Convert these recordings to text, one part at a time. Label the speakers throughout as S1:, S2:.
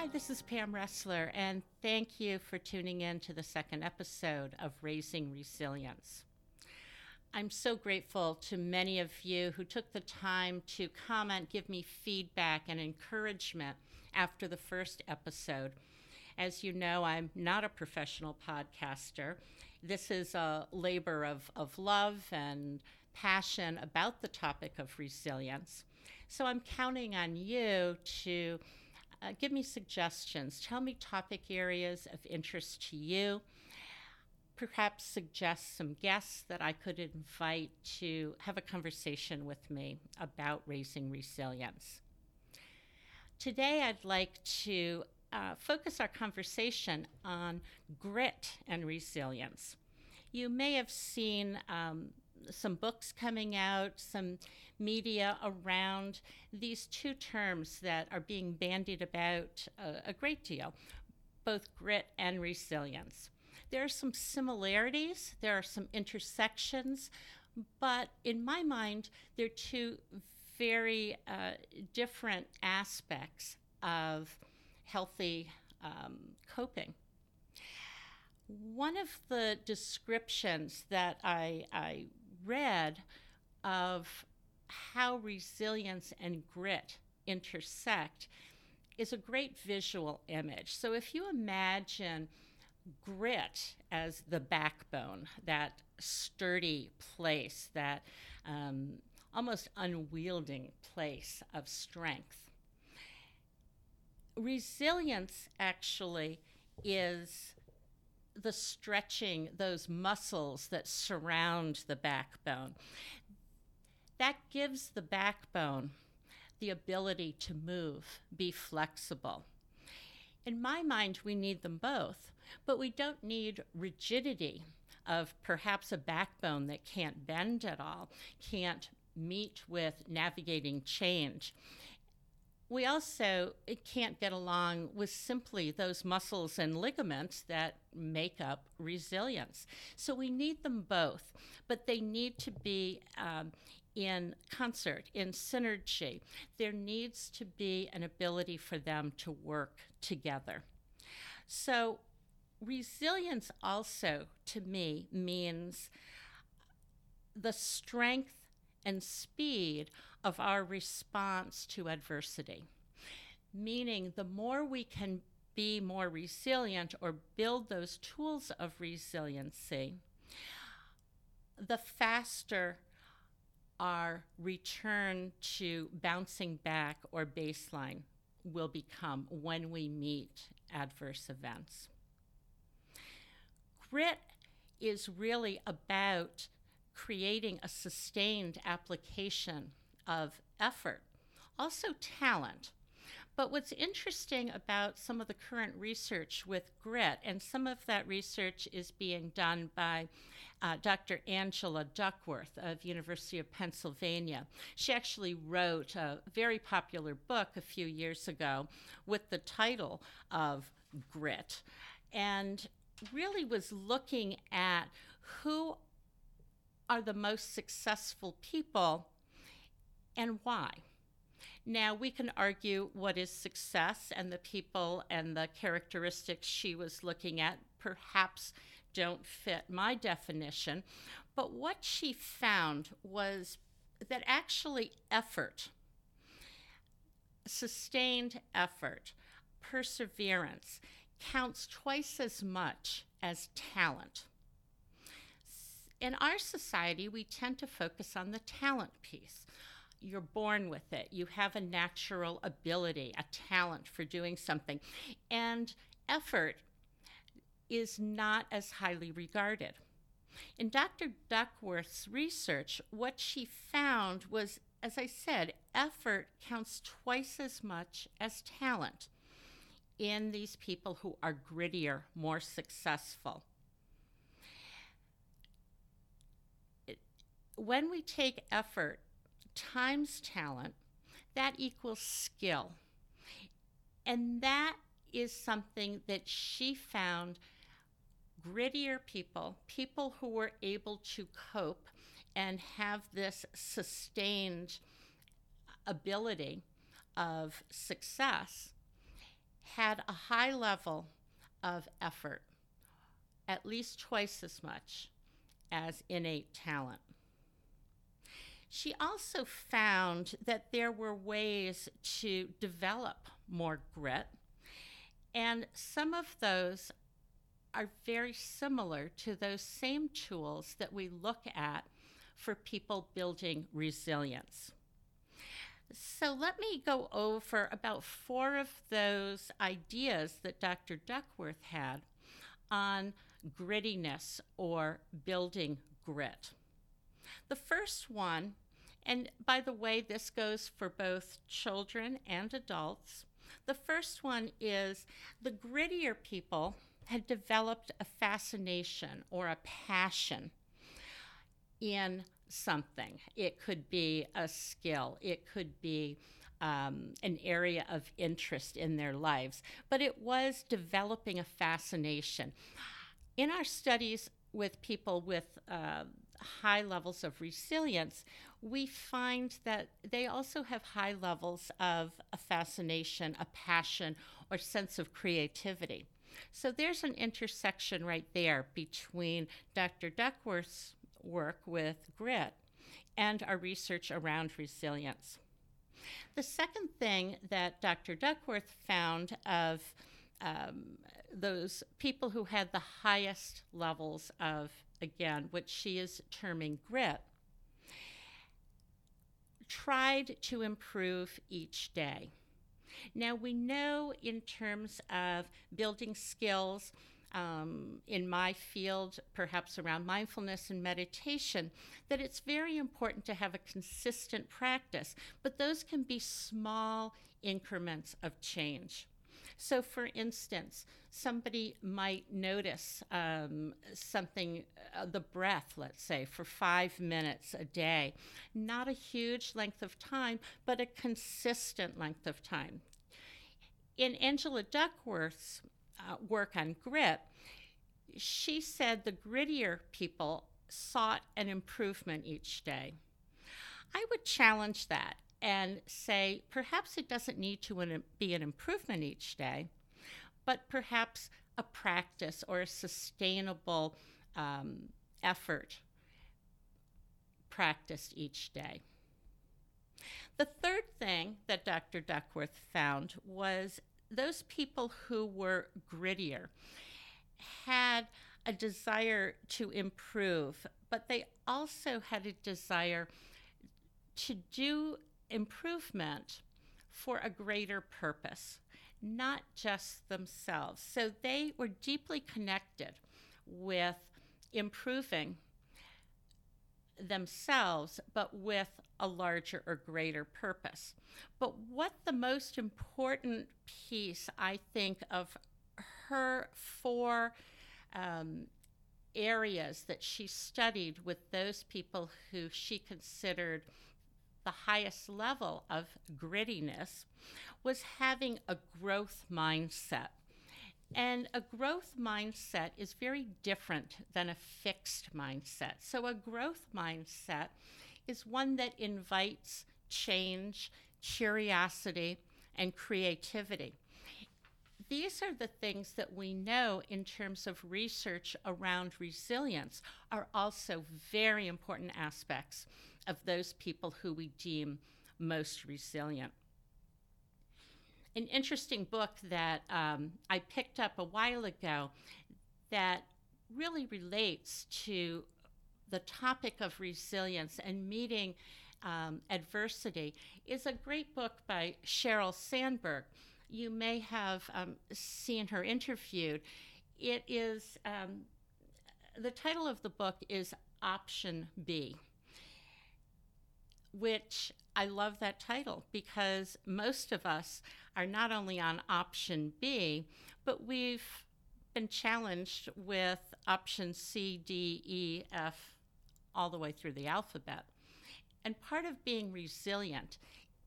S1: Hi, this is Pam Ressler, and thank you for tuning in to the second episode of Raising Resilience. I'm so grateful to many of you who took the time to comment, give me feedback, and encouragement after the first episode. As you know, I'm not a professional podcaster. This is a labor of, of love and passion about the topic of resilience. So I'm counting on you to uh, give me suggestions. Tell me topic areas of interest to you. Perhaps suggest some guests that I could invite to have a conversation with me about raising resilience. Today, I'd like to uh, focus our conversation on grit and resilience. You may have seen um, some books coming out, some media around these two terms that are being bandied about a, a great deal both grit and resilience. There are some similarities, there are some intersections, but in my mind, they're two very uh, different aspects of healthy um, coping. One of the descriptions that I, I read of how resilience and grit intersect is a great visual image. So if you imagine grit as the backbone, that sturdy place, that um, almost unwielding place of strength, resilience actually is the stretching, those muscles that surround the backbone. That gives the backbone the ability to move, be flexible. In my mind, we need them both, but we don't need rigidity of perhaps a backbone that can't bend at all, can't meet with navigating change we also can't get along with simply those muscles and ligaments that make up resilience. So we need them both, but they need to be um, in concert, in synergy. There needs to be an ability for them to work together. So, resilience also, to me, means the strength and speed of our response to adversity. Meaning, the more we can be more resilient or build those tools of resiliency, the faster our return to bouncing back or baseline will become when we meet adverse events. Grit is really about creating a sustained application of effort, also talent. But what's interesting about some of the current research with grit, and some of that research is being done by uh, Dr. Angela Duckworth of University of Pennsylvania. She actually wrote a very popular book a few years ago with the title of Grit, and really was looking at who are the most successful people and why. Now, we can argue what is success, and the people and the characteristics she was looking at perhaps don't fit my definition. But what she found was that actually effort, sustained effort, perseverance, counts twice as much as talent in our society, we tend to focus on the talent piece. You're born with it, you have a natural ability, a talent for doing something. And effort is not as highly regarded. In Dr. Duckworth's research, what she found was, as I said, effort counts twice as much as talent in these people who are grittier, more successful. When we take effort times talent, that equals skill. And that is something that she found grittier people, people who were able to cope and have this sustained ability of success, had a high level of effort, at least twice as much as innate talent. She also found that there were ways to develop more grit, and some of those are very similar to those same tools that we look at for people building resilience. So let me go over about four of those ideas that Dr. Duckworth had on grittiness or building grit. The first one, and by the way, this goes for both children and adults. The first one is the grittier people had developed a fascination or a passion in something. It could be a skill, it could be um, an area of interest in their lives, but it was developing a fascination. In our studies with people with uh, high levels of resilience, we find that they also have high levels of a fascination, a passion, or sense of creativity. So there's an intersection right there between Dr. Duckworth's work with grit and our research around resilience. The second thing that Dr. Duckworth found of um, those people who had the highest levels of, again, what she is terming grit, tried to improve each day. Now, we know in terms of building skills, um, in my field, perhaps around mindfulness and meditation, that it's very important to have a consistent practice, but those can be small increments of change. So, for instance, somebody might notice um, something, uh, the breath, let's say, for five minutes a day. Not a huge length of time, but a consistent length of time. In Angela Duckworth's uh, work on grit, she said the grittier people sought an improvement each day. I would challenge that and say perhaps it doesn't need to be an improvement each day, but perhaps a practice or a sustainable um, effort practiced each day. The third thing that Dr. Duckworth found was those people who were grittier had a desire to improve, but they also had a desire to do improvement for a greater purpose, not just themselves. So they were deeply connected with improving themselves, but with a larger or greater purpose. But what the most important piece, I think, of her four um, areas that she studied with those people who she considered the highest level of grittiness was having a growth mindset. And a growth mindset is very different than a fixed mindset. So, a growth mindset is one that invites change, curiosity, and creativity. These are the things that we know in terms of research around resilience are also very important aspects of those people who we deem most resilient. An interesting book that um, I picked up a while ago that really relates to the topic of resilience and meeting um, adversity is a great book by Sheryl Sandberg. You may have um, seen her interviewed. It is um, the title of the book is Option B which I love that title because most of us are not only on option B, but we've been challenged with option C, D, E, F, all the way through the alphabet. And part of being resilient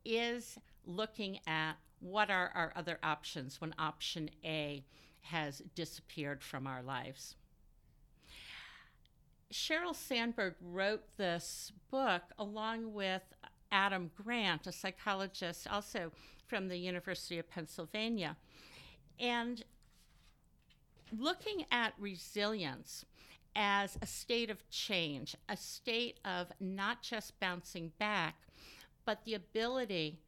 S1: is looking at what are our other options when option A has disappeared from our lives. Sheryl Sandberg wrote this book along with Adam Grant, a psychologist also from the University of Pennsylvania. And looking at resilience as a state of change, a state of not just bouncing back, but the ability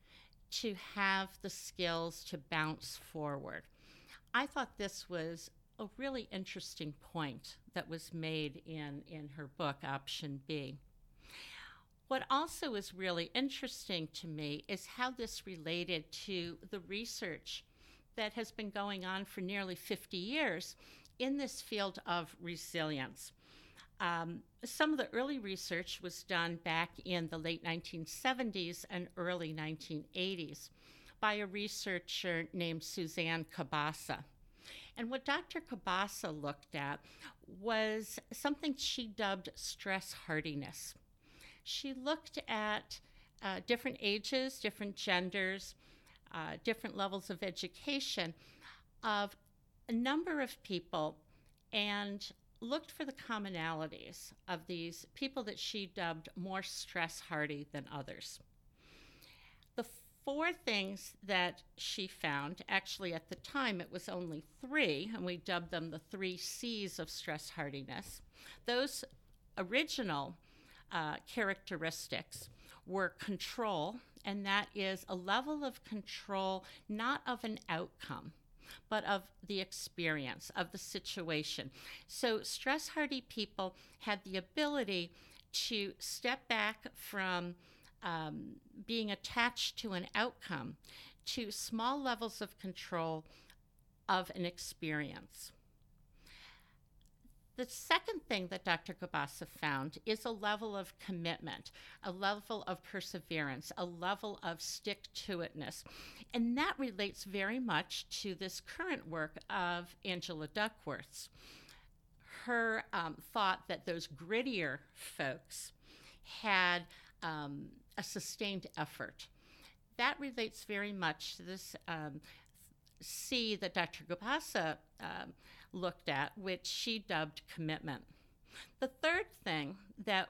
S1: to have the skills to bounce forward. I thought this was a really interesting point that was made in, in her book, Option B. What also is really interesting to me is how this related to the research that has been going on for nearly 50 years in this field of resilience. Um, some of the early research was done back in the late 1970s and early 1980s by a researcher named Suzanne Kobasa. And what Dr. Kobasa looked at was something she dubbed stress hardiness. She looked at uh, different ages, different genders, uh, different levels of education of a number of people and looked for the commonalities of these people that she dubbed more stress hardy than others. Four things that she found, actually at the time it was only three, and we dubbed them the three C's of stress hardiness. Those original uh, characteristics were control, and that is a level of control not of an outcome but of the experience, of the situation. So, stress hardy people had the ability to step back from um, being attached to an outcome to small levels of control of an experience. The second thing that Dr. Kobasa found is a level of commitment, a level of perseverance, a level of stick to itness. And that relates very much to this current work of Angela Duckworth's. Her um, thought that those grittier folks had um, a sustained effort. That relates very much to this um, C that Dr. Kobasa um, looked at, which she dubbed commitment. The third thing that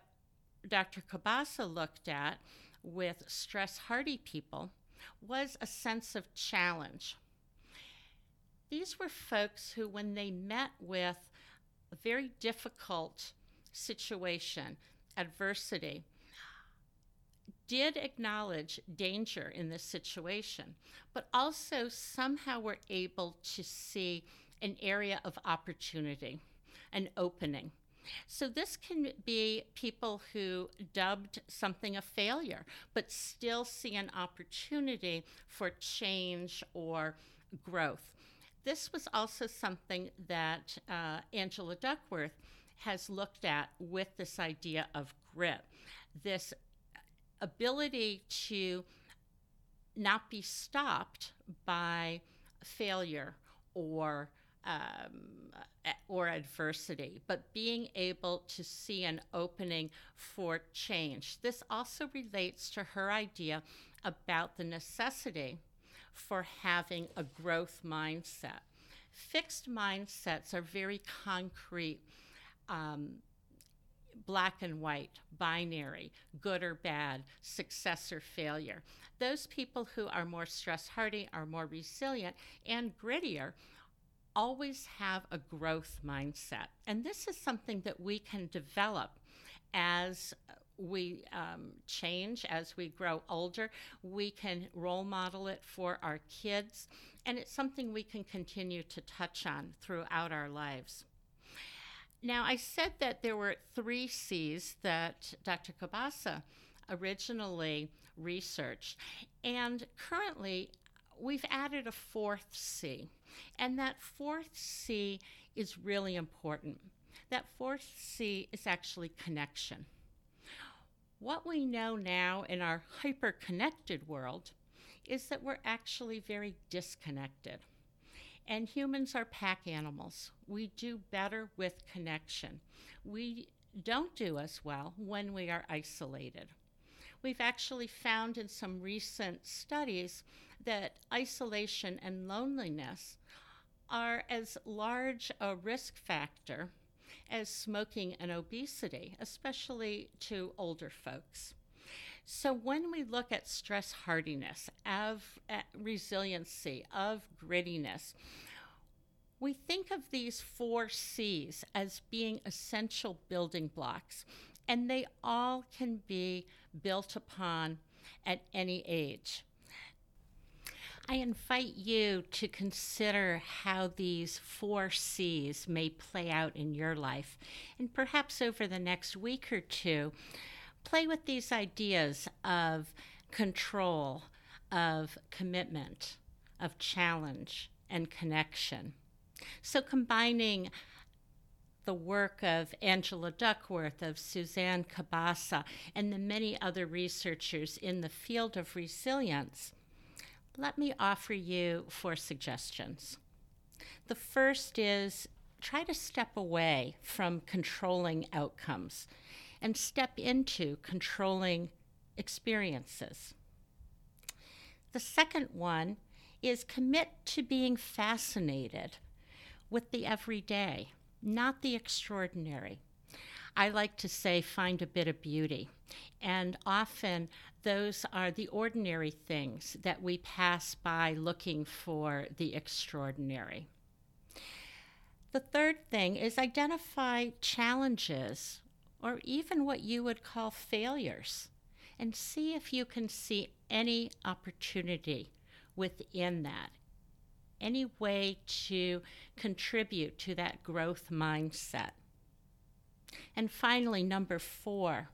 S1: Dr. Kobasa looked at with stress hardy people was a sense of challenge. These were folks who, when they met with a very difficult situation, adversity, did acknowledge danger in this situation, but also somehow were able to see an area of opportunity, an opening. So, this can be people who dubbed something a failure, but still see an opportunity for change or growth. This was also something that uh, Angela Duckworth has looked at with this idea of grit, this ability to not be stopped by failure or um, or adversity, but being able to see an opening for change. This also relates to her idea about the necessity for having a growth mindset. Fixed mindsets are very concrete. Um, black and white, binary, good or bad, success or failure. Those people who are more stress hardy, are more resilient, and grittier always have a growth mindset. And this is something that we can develop as we um, change, as we grow older. We can role model it for our kids, and it's something we can continue to touch on throughout our lives. Now, I said that there were three C's that Dr. Kobasa originally researched, and currently we've added a fourth C. And that fourth C is really important. That fourth C is actually connection. What we know now in our hyper connected world is that we're actually very disconnected. And humans are pack animals. We do better with connection. We don't do as well when we are isolated. We've actually found in some recent studies that isolation and loneliness are as large a risk factor as smoking and obesity, especially to older folks. So, when we look at stress hardiness, of at resiliency, of grittiness, we think of these four C's as being essential building blocks, and they all can be built upon at any age. I invite you to consider how these four C's may play out in your life, and perhaps over the next week or two, play with these ideas of control, of commitment, of challenge, and connection. So, combining the work of Angela Duckworth, of Suzanne Kobasa, and the many other researchers in the field of resilience, let me offer you four suggestions. The first is try to step away from controlling outcomes and step into controlling experiences. The second one is commit to being fascinated with the everyday, not the extraordinary. I like to say, find a bit of beauty. And often those are the ordinary things that we pass by looking for the extraordinary. The third thing is identify challenges or even what you would call failures and see if you can see any opportunity within that, any way to contribute to that growth mindset. And finally, number four,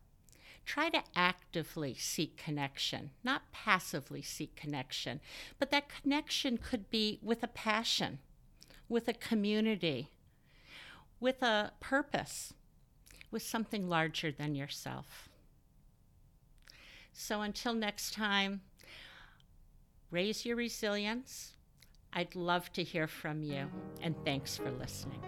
S1: try to actively seek connection, not passively seek connection. But that connection could be with a passion, with a community, with a purpose, with something larger than yourself. So until next time, raise your resilience. I'd love to hear from you, and thanks for listening.